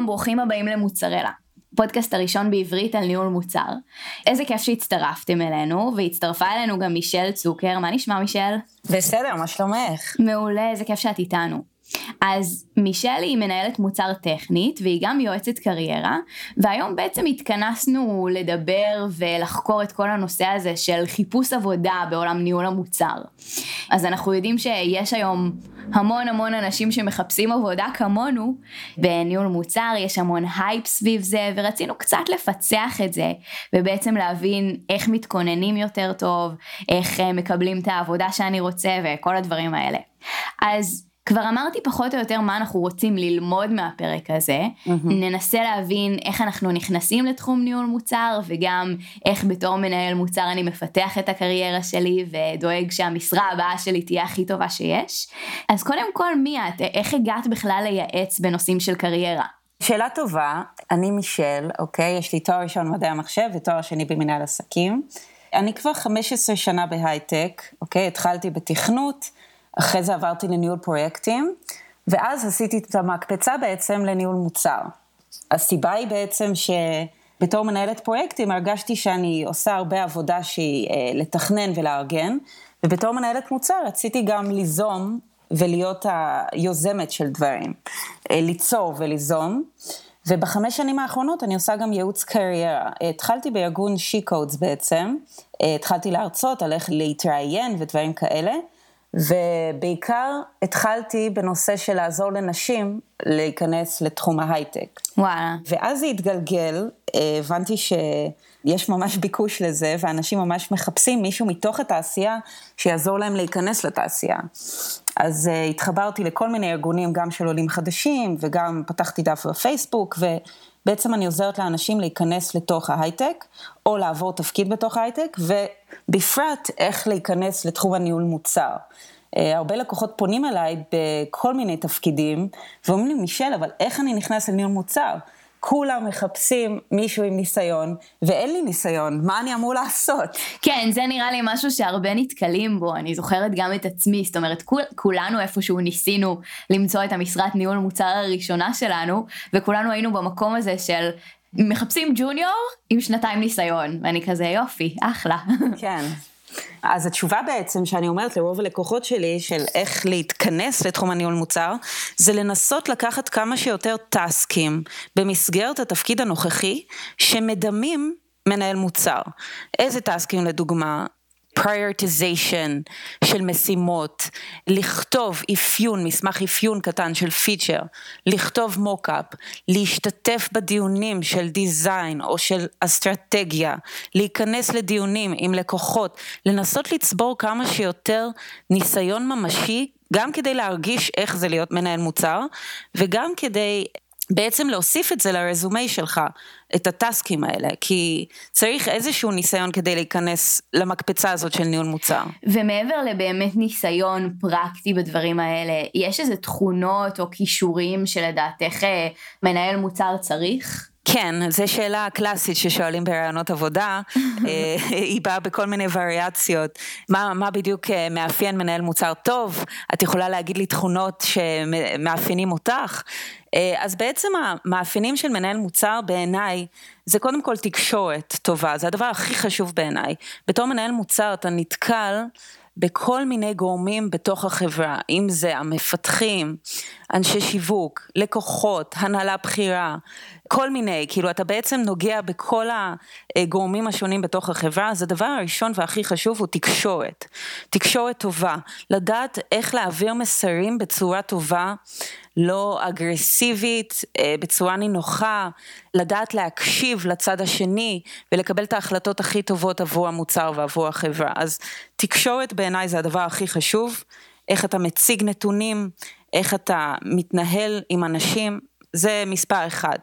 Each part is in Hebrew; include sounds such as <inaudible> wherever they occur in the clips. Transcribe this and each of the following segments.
שלום, ברוכים הבאים למוצרלה. פודקאסט הראשון בעברית על ניהול מוצר. איזה כיף שהצטרפתם אלינו, והצטרפה אלינו גם מישל צוקר, מה נשמע מישל? בסדר, מה שלומך? מעולה, איזה כיף שאת איתנו. אז מישל היא מנהלת מוצר טכנית והיא גם יועצת קריירה והיום בעצם התכנסנו לדבר ולחקור את כל הנושא הזה של חיפוש עבודה בעולם ניהול המוצר. אז אנחנו יודעים שיש היום המון המון אנשים שמחפשים עבודה כמונו בניהול מוצר, יש המון הייפ סביב זה ורצינו קצת לפצח את זה ובעצם להבין איך מתכוננים יותר טוב, איך מקבלים את העבודה שאני רוצה וכל הדברים האלה. אז כבר אמרתי פחות או יותר מה אנחנו רוצים ללמוד מהפרק הזה, mm-hmm. ננסה להבין איך אנחנו נכנסים לתחום ניהול מוצר וגם איך בתור מנהל מוצר אני מפתח את הקריירה שלי ודואג שהמשרה הבאה שלי תהיה הכי טובה שיש. אז קודם כל מי את? איך הגעת בכלל לייעץ בנושאים של קריירה? שאלה טובה, אני מישל, אוקיי? יש לי תואר ראשון במדעי המחשב ותואר שני במנהל עסקים. אני כבר 15 שנה בהייטק, אוקיי? התחלתי בתכנות. אחרי זה עברתי לניהול פרויקטים, ואז עשיתי את המקפצה בעצם לניהול מוצר. הסיבה היא בעצם שבתור מנהלת פרויקטים הרגשתי שאני עושה הרבה עבודה שהיא אה, לתכנן ולארגן, ובתור מנהלת מוצר רציתי גם ליזום ולהיות היוזמת של דברים, אה, ליצור וליזום. ובחמש שנים האחרונות אני עושה גם ייעוץ קריירה. התחלתי בארגון שי-קודס בעצם, אה, התחלתי להרצות על איך להתראיין ודברים כאלה, ובעיקר התחלתי בנושא של לעזור לנשים להיכנס לתחום ההייטק. וואלה. ואז זה התגלגל, הבנתי שיש ממש ביקוש לזה, ואנשים ממש מחפשים מישהו מתוך התעשייה שיעזור להם להיכנס לתעשייה. אז uh, התחברתי לכל מיני ארגונים, גם של עולים חדשים, וגם פתחתי דף בפייסבוק, ובעצם אני עוזרת לאנשים להיכנס לתוך ההייטק, או לעבור תפקיד בתוך ההייטק, ובפרט איך להיכנס לתחום הניהול מוצר. Uh, הרבה לקוחות פונים אליי בכל מיני תפקידים, ואומרים לי, מישל, אבל איך אני נכנס לניהול מוצר? כולם מחפשים מישהו עם ניסיון, ואין לי ניסיון, מה אני אמור לעשות? כן, זה נראה לי משהו שהרבה נתקלים בו, אני זוכרת גם את עצמי, זאת אומרת, כול, כולנו איפשהו ניסינו למצוא את המשרת ניהול מוצר הראשונה שלנו, וכולנו היינו במקום הזה של מחפשים ג'וניור עם שנתיים ניסיון, ואני כזה יופי, אחלה. כן. אז התשובה בעצם שאני אומרת לרוב הלקוחות שלי של איך להתכנס לתחום הניהול מוצר, זה לנסות לקחת כמה שיותר טסקים במסגרת התפקיד הנוכחי שמדמים מנהל מוצר. איזה טסקים לדוגמה? Prioritization של משימות, לכתוב אפיון, מסמך אפיון קטן של פיצ'ר, לכתוב מוקאפ, להשתתף בדיונים של דיזיין או של אסטרטגיה, להיכנס לדיונים עם לקוחות, לנסות לצבור כמה שיותר ניסיון ממשי, גם כדי להרגיש איך זה להיות מנהל מוצר, וגם כדי בעצם להוסיף את זה לרזומי שלך, את הטסקים האלה, כי צריך איזשהו ניסיון כדי להיכנס למקפצה הזאת של ניהול מוצר. ומעבר לבאמת ניסיון פרקטי בדברים האלה, יש איזה תכונות או כישורים שלדעתך אה, מנהל מוצר צריך? כן, זו שאלה קלאסית ששואלים בראיונות עבודה, <laughs> אה, היא באה בכל מיני וריאציות, מה, מה בדיוק אה, מאפיין מנהל מוצר טוב, את יכולה להגיד לי תכונות שמאפיינים אותך, אז בעצם המאפיינים של מנהל מוצר בעיניי זה קודם כל תקשורת טובה, זה הדבר הכי חשוב בעיניי. בתור מנהל מוצר אתה נתקל בכל מיני גורמים בתוך החברה, אם זה המפתחים, אנשי שיווק, לקוחות, הנהלה בכירה, כל מיני, כאילו אתה בעצם נוגע בכל הגורמים השונים בתוך החברה, אז הדבר הראשון והכי חשוב הוא תקשורת. תקשורת טובה, לדעת איך להעביר מסרים בצורה טובה, לא אגרסיבית, אה, בצורה נינוחה, לדעת להקשיב לצד השני ולקבל את ההחלטות הכי טובות עבור המוצר ועבור החברה. אז תקשורת בעיניי זה הדבר הכי חשוב, איך אתה מציג נתונים, איך אתה מתנהל עם אנשים, זה מספר אחד.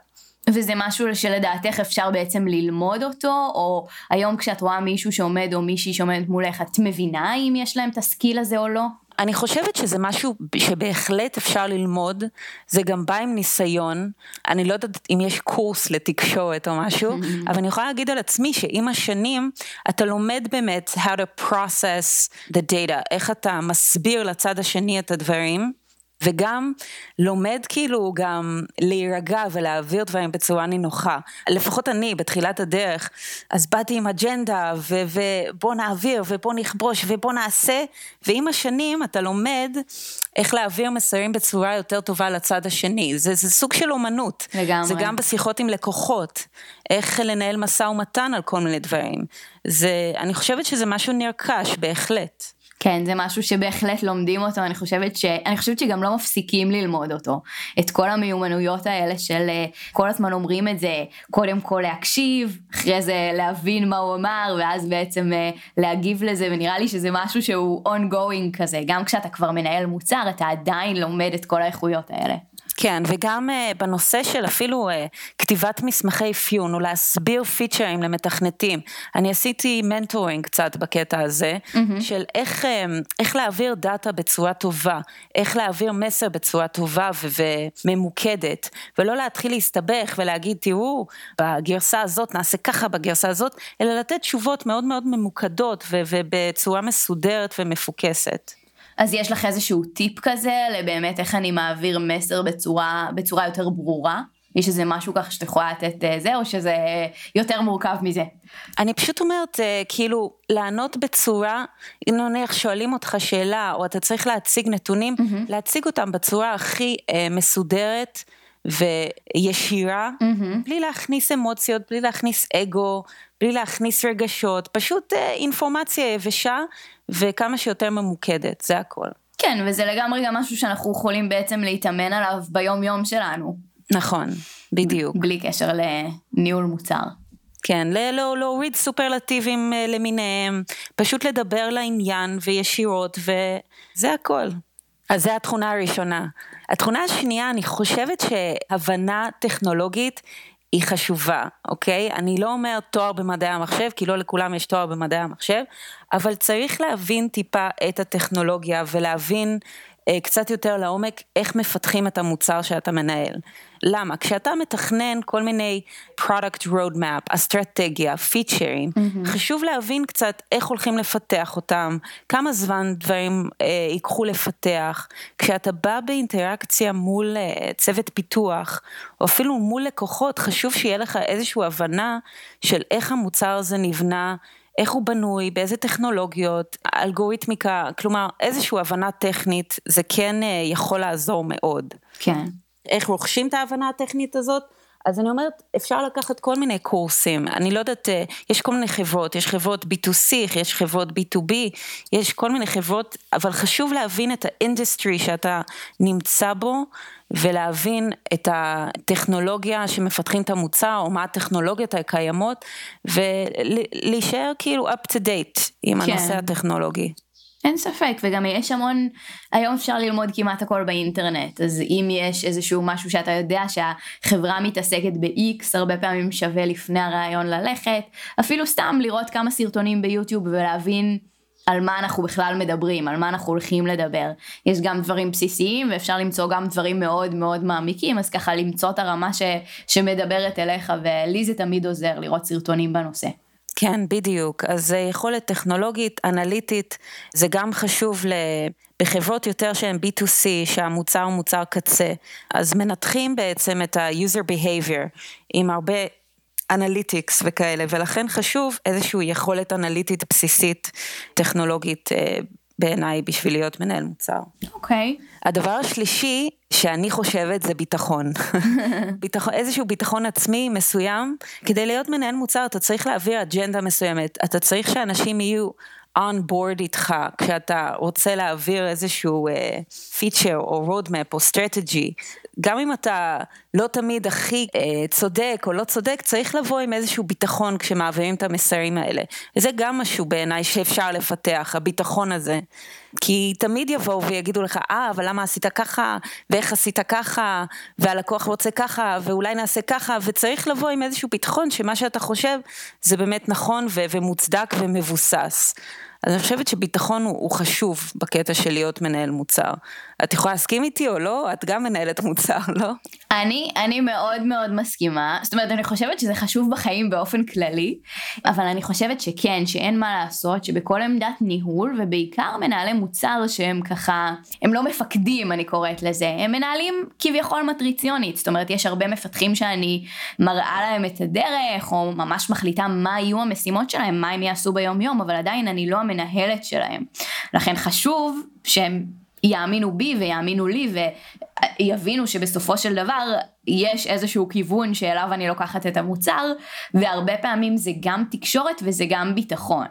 וזה משהו שלדעתך אפשר בעצם ללמוד אותו, או היום כשאת רואה מישהו שעומד או מישהי שעומדת מולך, את מבינה אם יש להם את הסקיל הזה או לא? אני חושבת שזה משהו שבהחלט אפשר ללמוד, זה גם בא עם ניסיון, אני לא יודעת אם יש קורס לתקשורת או משהו, <laughs> אבל אני יכולה להגיד על עצמי שעם השנים אתה לומד באמת how to process the data, איך אתה מסביר לצד השני את הדברים. וגם לומד כאילו גם להירגע ולהעביר דברים בצורה נינוחה. לפחות אני בתחילת הדרך, אז באתי עם אג'נדה ובוא נעביר ובוא נכבוש ובוא נעשה, ועם השנים אתה לומד איך להעביר מסרים בצורה יותר טובה לצד השני. זה, זה סוג של אומנות. לגמרי. זה גם בשיחות עם לקוחות, איך לנהל משא ומתן על כל מיני דברים. זה, אני חושבת שזה משהו נרכש בהחלט. כן, זה משהו שבהחלט לומדים אותו, אני חושבת, ש... אני חושבת שגם לא מפסיקים ללמוד אותו. את כל המיומנויות האלה של אה, כל הזמן אומרים את זה, קודם כל להקשיב, אחרי זה להבין מה הוא אמר, ואז בעצם אה, להגיב לזה, ונראה לי שזה משהו שהוא ongoing כזה, גם כשאתה כבר מנהל מוצר, אתה עדיין לומד את כל האיכויות האלה. כן, וגם uh, בנושא של אפילו uh, כתיבת מסמכי אפיון, או להסביר פיצ'רים למתכנתים. אני עשיתי מנטורינג קצת בקטע הזה, mm-hmm. של איך, uh, איך להעביר דאטה בצורה טובה, איך להעביר מסר בצורה טובה ו- וממוקדת, ולא להתחיל להסתבך ולהגיד, תראו, בגרסה הזאת נעשה ככה, בגרסה הזאת, אלא לתת תשובות מאוד מאוד ממוקדות ובצורה מסודרת ומפוקסת. אז יש לך איזשהו טיפ כזה לבאמת איך אני מעביר מסר בצורה, בצורה יותר ברורה? יש איזה משהו ככה שאת יכולה לתת אה, זה, או שזה יותר מורכב מזה? אני פשוט אומרת, אה, כאילו, לענות בצורה, נניח שואלים אותך שאלה, או אתה צריך להציג נתונים, mm-hmm. להציג אותם בצורה הכי אה, מסודרת. וישירה, mm-hmm. בלי להכניס אמוציות, בלי להכניס אגו, בלי להכניס רגשות, פשוט אה, אינפורמציה יבשה וכמה שיותר ממוקדת, זה הכל. כן, וזה לגמרי גם משהו שאנחנו יכולים בעצם להתאמן עליו ביום יום שלנו. נכון, בדיוק. בלי קשר לניהול מוצר. כן, לא, להוריד סופרלטיבים אה, למיניהם, פשוט לדבר לעניין וישירות וזה הכל. אז זה התכונה הראשונה. התכונה השנייה, אני חושבת שהבנה טכנולוגית היא חשובה, אוקיי? אני לא אומר תואר במדעי המחשב, כי לא לכולם יש תואר במדעי המחשב, אבל צריך להבין טיפה את הטכנולוגיה ולהבין קצת יותר לעומק איך מפתחים את המוצר שאתה מנהל. למה? כשאתה מתכנן כל מיני product roadmap, אסטרטגיה, פיצ'רים, mm-hmm. חשוב להבין קצת איך הולכים לפתח אותם, כמה זמן דברים אה, ייקחו לפתח. כשאתה בא באינטראקציה מול אה, צוות פיתוח, או אפילו מול לקוחות, חשוב שיהיה לך איזושהי הבנה של איך המוצר הזה נבנה, איך הוא בנוי, באיזה טכנולוגיות, אלגוריתמיקה, כלומר איזושהי הבנה טכנית, זה כן אה, יכול לעזור מאוד. כן. איך רוכשים את ההבנה הטכנית הזאת? אז אני אומרת, אפשר לקחת כל מיני קורסים, אני לא יודעת, אה, יש כל מיני חברות, יש חברות B2C, יש חברות B2B, יש כל מיני חברות, אבל חשוב להבין את ה industry שאתה נמצא בו, ולהבין את הטכנולוגיה שמפתחים את המוצר, או מה הטכנולוגיות הקיימות, ולהישאר כאילו up to date עם כן. הנושא הטכנולוגי. אין ספק, וגם יש המון, היום אפשר ללמוד כמעט הכל באינטרנט, אז אם יש איזשהו משהו שאתה יודע שהחברה מתעסקת ב-X, הרבה פעמים שווה לפני הראיון ללכת, אפילו סתם לראות כמה סרטונים ביוטיוב ולהבין על מה אנחנו בכלל מדברים, על מה אנחנו הולכים לדבר. יש גם דברים בסיסיים ואפשר למצוא גם דברים מאוד מאוד מעמיקים, אז ככה למצוא את הרמה ש, שמדברת אליך, ולי זה תמיד עוזר לראות סרטונים בנושא. כן, בדיוק. אז יכולת טכנולוגית, אנליטית, זה גם חשוב ל... בחברות יותר שהן B2C, שהמוצר הוא מוצר קצה, אז מנתחים בעצם את ה-user behavior עם הרבה אנליטיקס וכאלה, ולכן חשוב איזושהי יכולת אנליטית בסיסית, טכנולוגית, אה, בעיניי בשביל להיות מנהל מוצר. אוקיי. Okay. הדבר השלישי שאני חושבת זה ביטחון. <laughs> ביטחון. איזשהו ביטחון עצמי מסוים. כדי להיות מנהל מוצר אתה צריך להעביר אג'נדה מסוימת, אתה צריך שאנשים יהיו on board איתך כשאתה רוצה להעביר איזשהו פיצ'ר uh, או roadmap או strategy, גם אם אתה לא תמיד הכי uh, צודק או לא צודק, צריך לבוא עם איזשהו ביטחון כשמעבירים את המסרים האלה. וזה גם משהו בעיניי שאפשר לפתח, הביטחון הזה. כי תמיד יבואו ויגידו לך, אה, אבל למה עשית ככה, ואיך עשית ככה, והלקוח רוצה ככה, ואולי נעשה ככה, וצריך לבוא עם איזשהו ביטחון שמה שאתה חושב זה באמת נכון ו- ומוצדק ומבוסס. אז אני חושבת שביטחון הוא, הוא חשוב בקטע של להיות מנהל מוצר. את יכולה להסכים איתי או לא? את גם מנהלת מוצר, לא? אני, אני מאוד מאוד מסכימה, זאת אומרת אני חושבת שזה חשוב בחיים באופן כללי, אבל אני חושבת שכן, שאין מה לעשות, שבכל עמדת ניהול, ובעיקר מנהלי מוצר שהם ככה, הם לא מפקדים אני קוראת לזה, הם מנהלים כביכול מטריציונית, זאת אומרת יש הרבה מפתחים שאני מראה להם את הדרך, או ממש מחליטה מה יהיו המשימות שלהם, מה הם יעשו ביום יום, אבל עדיין אני לא המנהלת שלהם. לכן חשוב שהם יאמינו בי ויאמינו לי ויבינו שבסופו של דבר יש איזשהו כיוון שאליו אני לוקחת את המוצר והרבה פעמים זה גם תקשורת וזה גם ביטחון.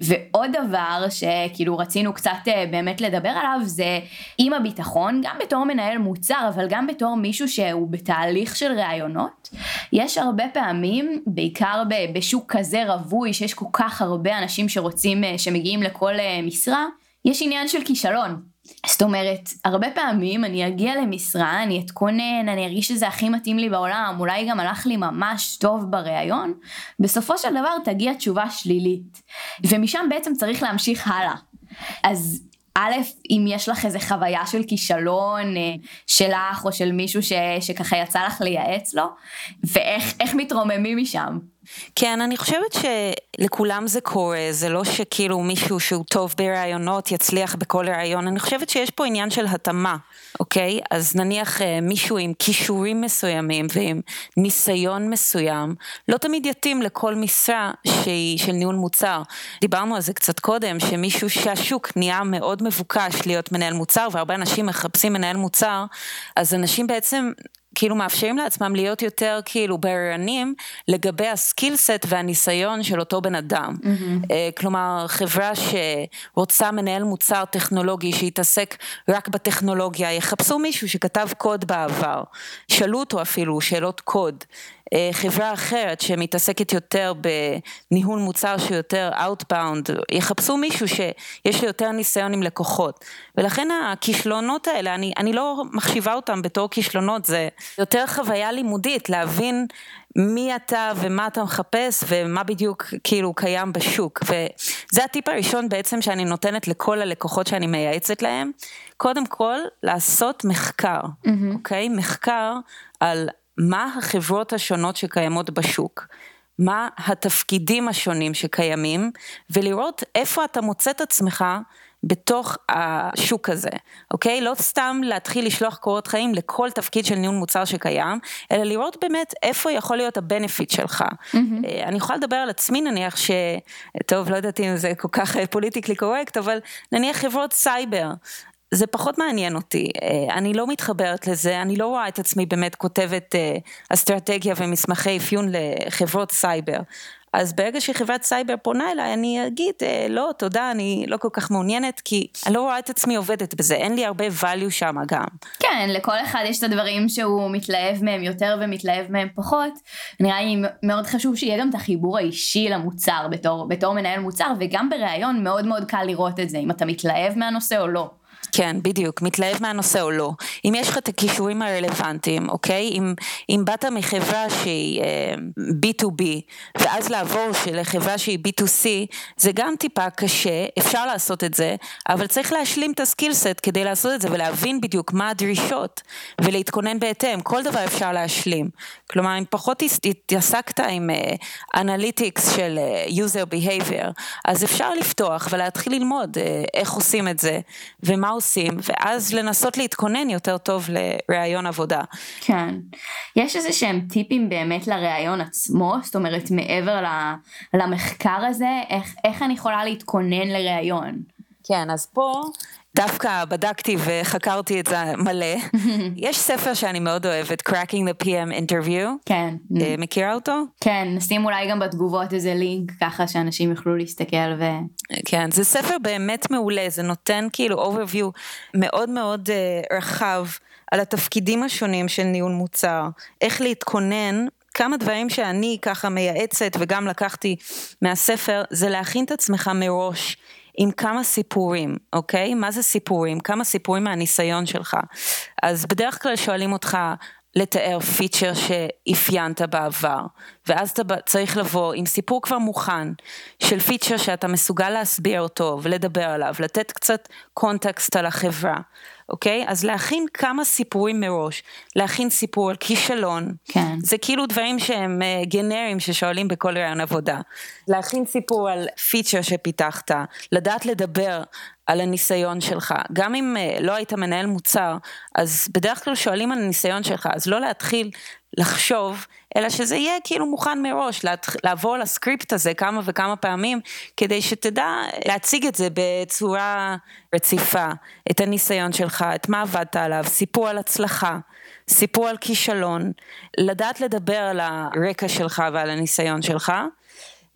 ועוד דבר שכאילו רצינו קצת אה, באמת לדבר עליו זה עם הביטחון גם בתור מנהל מוצר אבל גם בתור מישהו שהוא בתהליך של ראיונות יש הרבה פעמים בעיקר בשוק כזה רווי שיש כל כך הרבה אנשים שרוצים אה, שמגיעים לכל אה, משרה יש עניין של כישלון. זאת אומרת, הרבה פעמים אני אגיע למשרה, אני אתכונן, אני ארגיש שזה הכי מתאים לי בעולם, אולי גם הלך לי ממש טוב בריאיון, בסופו של דבר תגיע תשובה שלילית. ומשם בעצם צריך להמשיך הלאה. אז א', אם יש לך איזה חוויה של כישלון אה, שלך או של מישהו ש, שככה יצא לך לייעץ לו, ואיך מתרוממים משם. כן, אני חושבת שלכולם זה קורה, זה לא שכאילו מישהו שהוא טוב ברעיונות יצליח בכל רעיון, אני חושבת שיש פה עניין של התאמה, אוקיי? אז נניח אה, מישהו עם כישורים מסוימים ועם ניסיון מסוים, לא תמיד יתאים לכל משרה שהיא של ניהול מוצר. דיברנו על זה קצת קודם, שמישהו שהשוק נהיה מאוד מבוקש להיות מנהל מוצר, והרבה אנשים מחפשים מנהל מוצר, אז אנשים בעצם כאילו מאפשרים לעצמם להיות יותר כאילו בררנים לגבי הסקילסט והניסיון של אותו בן אדם. Mm-hmm. כלומר, חברה שרוצה מנהל מוצר טכנולוגי שיתעסק רק בטכנולוגיה, יחפשו מישהו שכתב קוד בעבר, שאלו אותו אפילו שאלות קוד. אה, חברה אחרת שמתעסקת יותר בניהול מוצר שהוא יותר Outbound, יחפשו מישהו שיש לו יותר ניסיון עם לקוחות. ולכן הכישלונות האלה, אני, אני לא מחשיבה אותם בתור כישלונות, זה יותר חוויה לימודית, להבין מי אתה ומה אתה מחפש ומה בדיוק כאילו קיים בשוק. וזה הטיפ הראשון בעצם שאני נותנת לכל הלקוחות שאני מייעצת להם. קודם כל, לעשות מחקר, mm-hmm. אוקיי? מחקר על מה החברות השונות שקיימות בשוק, מה התפקידים השונים שקיימים, ולראות איפה אתה מוצא את עצמך בתוך השוק הזה, אוקיי? לא סתם להתחיל לשלוח קורות חיים לכל תפקיד של ניהול מוצר שקיים, אלא לראות באמת איפה יכול להיות ה benefit שלך. Mm-hmm. אני יכולה לדבר על עצמי נניח ש... טוב, לא יודעת אם זה כל כך politically correct, אבל נניח חברות סייבר. זה פחות מעניין אותי, אה, אני לא מתחברת לזה, אני לא רואה את עצמי באמת כותבת אה, אסטרטגיה ומסמכי אפיון לחברות סייבר. אז ברגע שחברת סייבר פונה אליי, אני אגיד, אה, לא, תודה, אני לא כל כך מעוניינת, כי אני לא רואה את עצמי עובדת בזה, אין לי הרבה value שם גם. כן, לכל אחד יש את הדברים שהוא מתלהב מהם יותר ומתלהב מהם פחות. נראה לי מאוד חשוב שיהיה גם את החיבור האישי למוצר בתור, בתור מנהל מוצר, וגם בריאיון מאוד מאוד קל לראות את זה, אם אתה מתלהב מהנושא או לא. כן, בדיוק, מתלהב מהנושא או לא. אם יש לך את הכישורים הרלוונטיים, אוקיי? אם, אם באת מחברה שהיא אה, B2B, ואז לעבור לחברה שהיא B2C, זה גם טיפה קשה, אפשר לעשות את זה, אבל צריך להשלים את ה skill set כדי לעשות את זה ולהבין בדיוק מה הדרישות, ולהתכונן בהתאם, כל דבר אפשר להשלים. כלומר, אם פחות התעסקת עם אנליטיקס uh, של uh, user behavior, אז אפשר לפתוח ולהתחיל ללמוד uh, איך עושים את זה, ומה עושים, ואז לנסות להתכונן יותר טוב לראיון עבודה. כן. יש איזה שהם טיפים באמת לראיון עצמו? זאת אומרת, מעבר למחקר הזה, איך, איך אני יכולה להתכונן לראיון? כן, אז פה דווקא בדקתי וחקרתי את זה מלא. <laughs> יש ספר שאני מאוד אוהבת, Cracking the PM Interview. כן. Uh, מכירה אותו? כן, נשים אולי גם בתגובות איזה לינק ככה שאנשים יוכלו להסתכל ו... כן, זה ספר באמת מעולה, זה נותן כאילו overview מאוד מאוד uh, רחב על התפקידים השונים של ניהול מוצר, איך להתכונן כמה דברים שאני ככה מייעצת וגם לקחתי מהספר, זה להכין את עצמך מראש עם כמה סיפורים, אוקיי? מה זה סיפורים? כמה סיפורים מהניסיון שלך. אז בדרך כלל שואלים אותך, לתאר פיצ'ר שאפיינת בעבר, ואז אתה צריך לבוא עם סיפור כבר מוכן של פיצ'ר שאתה מסוגל להסביר אותו ולדבר עליו, לתת קצת קונטקסט על החברה, אוקיי? אז להכין כמה סיפורים מראש, להכין סיפור על כישלון, כן. זה כאילו דברים שהם uh, גנריים ששואלים בכל רעיון עבודה. להכין סיפור על פיצ'ר שפיתחת, לדעת לדבר על הניסיון שלך. גם אם uh, לא היית מנהל מוצר, אז בדרך כלל שואלים על הניסיון שלך, אז לא להתחיל לחשוב, אלא שזה יהיה כאילו מוכן מראש, לעבור על הסקריפט הזה כמה וכמה פעמים, כדי שתדע להציג את זה בצורה רציפה, את הניסיון שלך, את מה עבדת עליו, סיפור על הצלחה, סיפור על כישלון, לדעת לדבר על הרקע שלך ועל הניסיון שלך.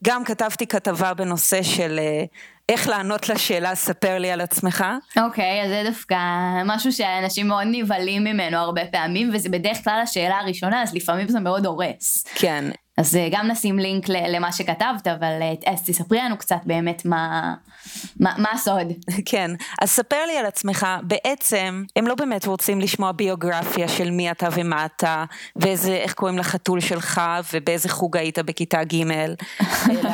גם כתבתי כתבה בנושא של אה, איך לענות לשאלה ספר לי על עצמך. אוקיי, okay, אז זה דווקא משהו שאנשים מאוד נבהלים ממנו הרבה פעמים, וזה בדרך כלל השאלה הראשונה, אז לפעמים זה מאוד הורס. כן. אז אה, גם נשים לינק למה שכתבת, אבל אה, אז תספרי לנו קצת באמת מה, מה, מה הסוד. <laughs> כן, אז ספר לי על עצמך, בעצם הם לא באמת רוצים לשמוע ביוגרפיה של מי אתה ומה אתה, ואיזה, איך קוראים לחתול שלך, ובאיזה חוג היית בכיתה ג', <laughs> אלא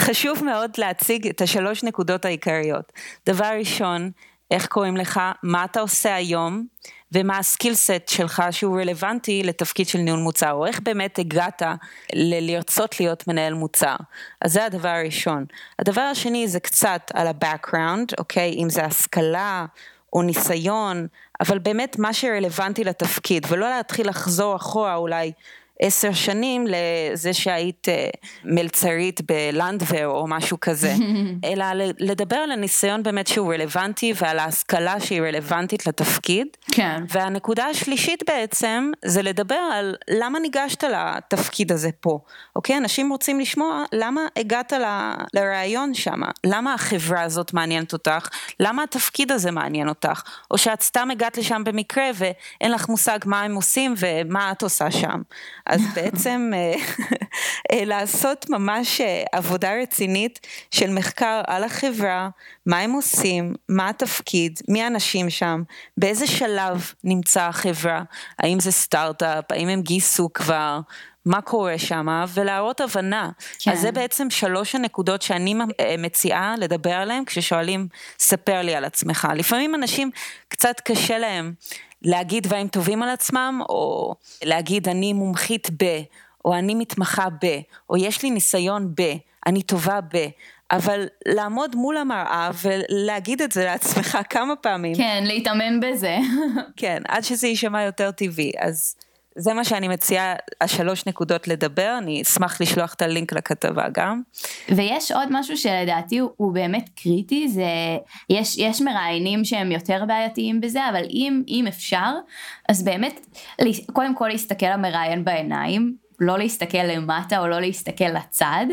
חשוב מאוד להציג את השלוש נקודות העיקריות. דבר ראשון, איך קוראים לך, מה אתה עושה היום, ומה הסקילסט שלך שהוא רלוונטי לתפקיד של ניהול מוצר, או איך באמת הגעת ללרצות להיות מנהל מוצר. אז זה הדבר הראשון. הדבר השני זה קצת על ה-background, אוקיי? אם זה השכלה או ניסיון, אבל באמת מה שרלוונטי לתפקיד, ולא להתחיל לחזור אחורה אולי עשר שנים לזה שהיית אה, מלצרית בלנדבר או משהו כזה, <laughs> אלא לדבר על הניסיון באמת שהוא רלוונטי ועל ההשכלה שהיא רלוונטית לתפקיד. כן. והנקודה השלישית בעצם זה לדבר על למה ניגשת לתפקיד הזה פה, אוקיי? אנשים רוצים לשמוע למה הגעת ל, לראיון שם, למה החברה הזאת מעניינת אותך, למה התפקיד הזה מעניין אותך, או שאת סתם הגעת לשם במקרה ואין לך מושג מה הם עושים ומה את עושה שם. אז בעצם אה, <laughs> אה, לעשות ממש אה, עבודה רצינית של מחקר על החברה, מה הם עושים, מה התפקיד, מי האנשים שם, באיזה שלב נמצא החברה, האם זה סטארט-אפ, האם הם גייסו כבר, מה קורה שם, ולהראות הבנה. כן. אז זה בעצם שלוש הנקודות שאני מציעה לדבר עליהן כששואלים, ספר לי על עצמך. לפעמים אנשים, קצת קשה להם להגיד דברים טובים על עצמם, או להגיד אני מומחית ב, או אני מתמחה ב, או יש לי ניסיון ב, אני טובה ב. אבל לעמוד מול המראה ולהגיד את זה לעצמך כמה פעמים. כן, להתאמן בזה. כן, עד שזה יישמע יותר טבעי. אז זה מה שאני מציעה, השלוש נקודות לדבר, אני אשמח לשלוח את הלינק לכתבה גם. ויש עוד משהו שלדעתי הוא, הוא באמת קריטי, זה, יש, יש מראיינים שהם יותר בעייתיים בזה, אבל אם, אם אפשר, אז באמת, קודם כל להסתכל למראיין בעיניים, לא להסתכל למטה או לא להסתכל לצד.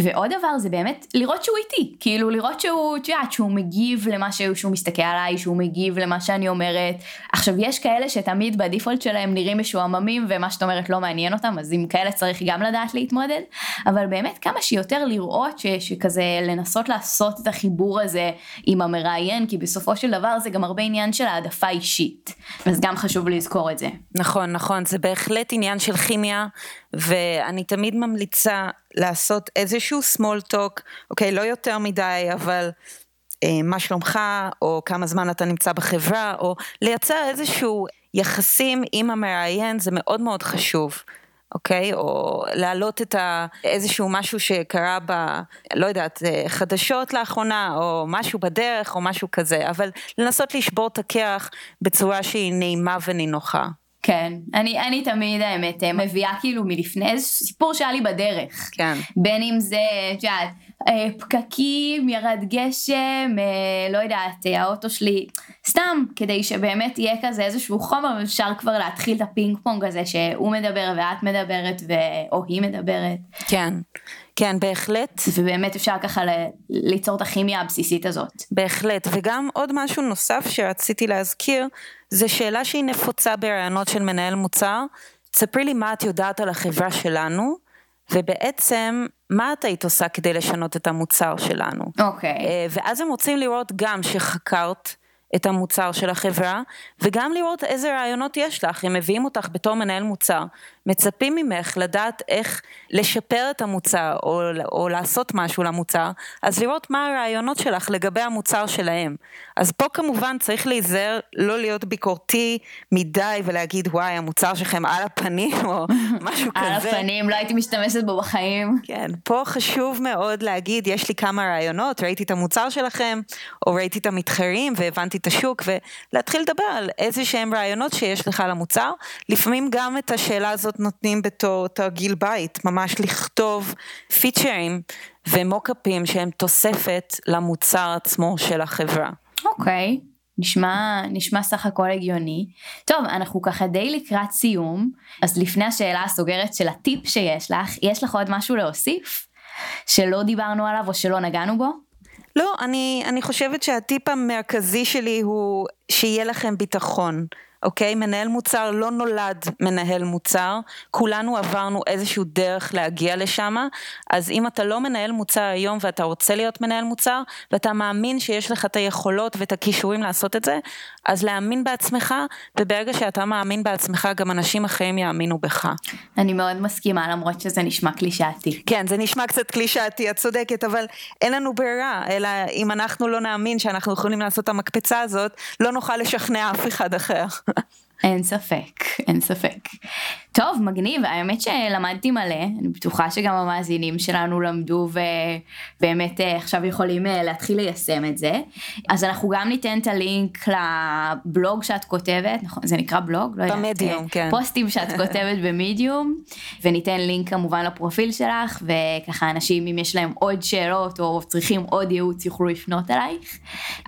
ועוד דבר זה באמת לראות שהוא איתי, כאילו לראות שהוא, את יודעת, שהוא מגיב למה שהוא, שהוא מסתכל עליי, שהוא מגיב למה שאני אומרת. עכשיו יש כאלה שתמיד בדיפולט שלהם נראים משועממים ומה שאת אומרת לא מעניין אותם, אז עם כאלה צריך גם לדעת להתמודד, אבל באמת כמה שיותר לראות ש, שכזה לנסות לעשות את החיבור הזה עם המראיין, כי בסופו של דבר זה גם הרבה עניין של העדפה אישית, אז גם חשוב לזכור את זה. נכון, נכון, זה בהחלט עניין של כימיה. ואני תמיד ממליצה לעשות איזשהו small talk, אוקיי, לא יותר מדי, אבל אה, מה שלומך, או כמה זמן אתה נמצא בחברה, או לייצר איזשהו יחסים עם המראיין, זה מאוד מאוד חשוב. אוקיי? או להעלות את ה... איזשהו משהו שקרה ב... לא יודעת, אה, חדשות לאחרונה, או משהו בדרך, או משהו כזה, אבל לנסות לשבור את הקרח בצורה שהיא נעימה ונינוחה. כן, אני, אני תמיד האמת מביאה כאילו מלפני איזה סיפור שהיה לי בדרך. כן. בין אם זה, את יודעת, אה, פקקים, ירד גשם, אה, לא יודעת, אה, האוטו שלי, סתם, כדי שבאמת יהיה כזה איזשהו חומר, אפשר כבר להתחיל את הפינג פונג הזה שהוא מדבר ואת מדברת, ו... או היא מדברת. כן. כן, בהחלט. ובאמת אפשר ככה ליצור את הכימיה הבסיסית הזאת. בהחלט, וגם עוד משהו נוסף שרציתי להזכיר, זה שאלה שהיא נפוצה ברעיונות של מנהל מוצר, תספרי לי מה את יודעת על החברה שלנו, ובעצם, מה את היית עושה כדי לשנות את המוצר שלנו? אוקיי. אה, ואז הם רוצים לראות גם שחקרת את המוצר של החברה, וגם לראות איזה רעיונות יש לך, הם מביאים אותך בתור מנהל מוצר, מצפים ממך לדעת איך לשפר את המוצר, או, או לעשות משהו למוצר, אז לראות מה הרעיונות שלך לגבי המוצר שלהם. אז פה כמובן צריך להיזהר לא להיות ביקורתי מדי ולהגיד וואי המוצר שלכם על הפנים או <laughs> משהו כזה. על הפנים, לא הייתי משתמשת בו בחיים. כן, פה חשוב מאוד להגיד יש לי כמה רעיונות, ראיתי את המוצר שלכם, או ראיתי את המתחרים והבנתי את השוק, ולהתחיל לדבר על איזה שהם רעיונות שיש לך למוצר. לפעמים גם את השאלה הזאת נותנים בתור תרגיל בית, ממש לכתוב פיצ'רים ומוקאפים שהם תוספת למוצר עצמו של החברה. אוקיי. Okay. נשמע, נשמע סך הכל הגיוני. טוב, אנחנו ככה די לקראת סיום, אז לפני השאלה הסוגרת של הטיפ שיש לך, יש לך עוד משהו להוסיף? שלא דיברנו עליו או שלא נגענו בו? לא, אני, אני חושבת שהטיפ המרכזי שלי הוא שיהיה לכם ביטחון. אוקיי? מנהל מוצר לא נולד מנהל מוצר, כולנו עברנו איזשהו דרך להגיע לשם, אז אם אתה לא מנהל מוצר היום ואתה רוצה להיות מנהל מוצר, ואתה מאמין שיש לך את היכולות ואת הכישורים לעשות את זה, אז להאמין בעצמך, וברגע שאתה מאמין בעצמך, גם אנשים אחרים יאמינו בך. אני מאוד מסכימה, למרות שזה נשמע קלישאתי. כן, זה נשמע קצת קלישאתי, את צודקת, אבל אין לנו ברירה, אלא אם אנחנו לא נאמין שאנחנו יכולים לעשות את המקפצה הזאת, לא נוכל לשכנע אף אחד אחר. אין ספק, אין ספק. טוב, מגניב, האמת שלמדתי מלא, אני בטוחה שגם המאזינים שלנו למדו ובאמת אה, עכשיו יכולים אה, להתחיל ליישם את זה. אז אנחנו גם ניתן את הלינק לבלוג שאת כותבת, נכון, זה נקרא בלוג? לא במדיום, כן. פוסטים שאת <laughs> כותבת במדיום, וניתן לינק כמובן לפרופיל שלך, וככה אנשים אם יש להם עוד שאלות או צריכים עוד ייעוץ יוכלו לפנות אלייך.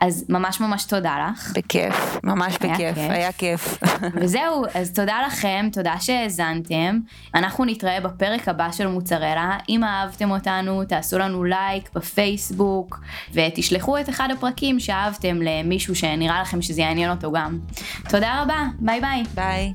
אז ממש ממש תודה לך. בכיף, ממש בכיף, היה כיף. וזהו, אז תודה לכם, תודה שהאזנתם. אנחנו נתראה בפרק הבא של מוצרלה. אם אהבתם אותנו, תעשו לנו לייק בפייסבוק, ותשלחו את אחד הפרקים שאהבתם למישהו שנראה לכם שזה יעניין אותו גם. תודה רבה, ביי ביי. ביי.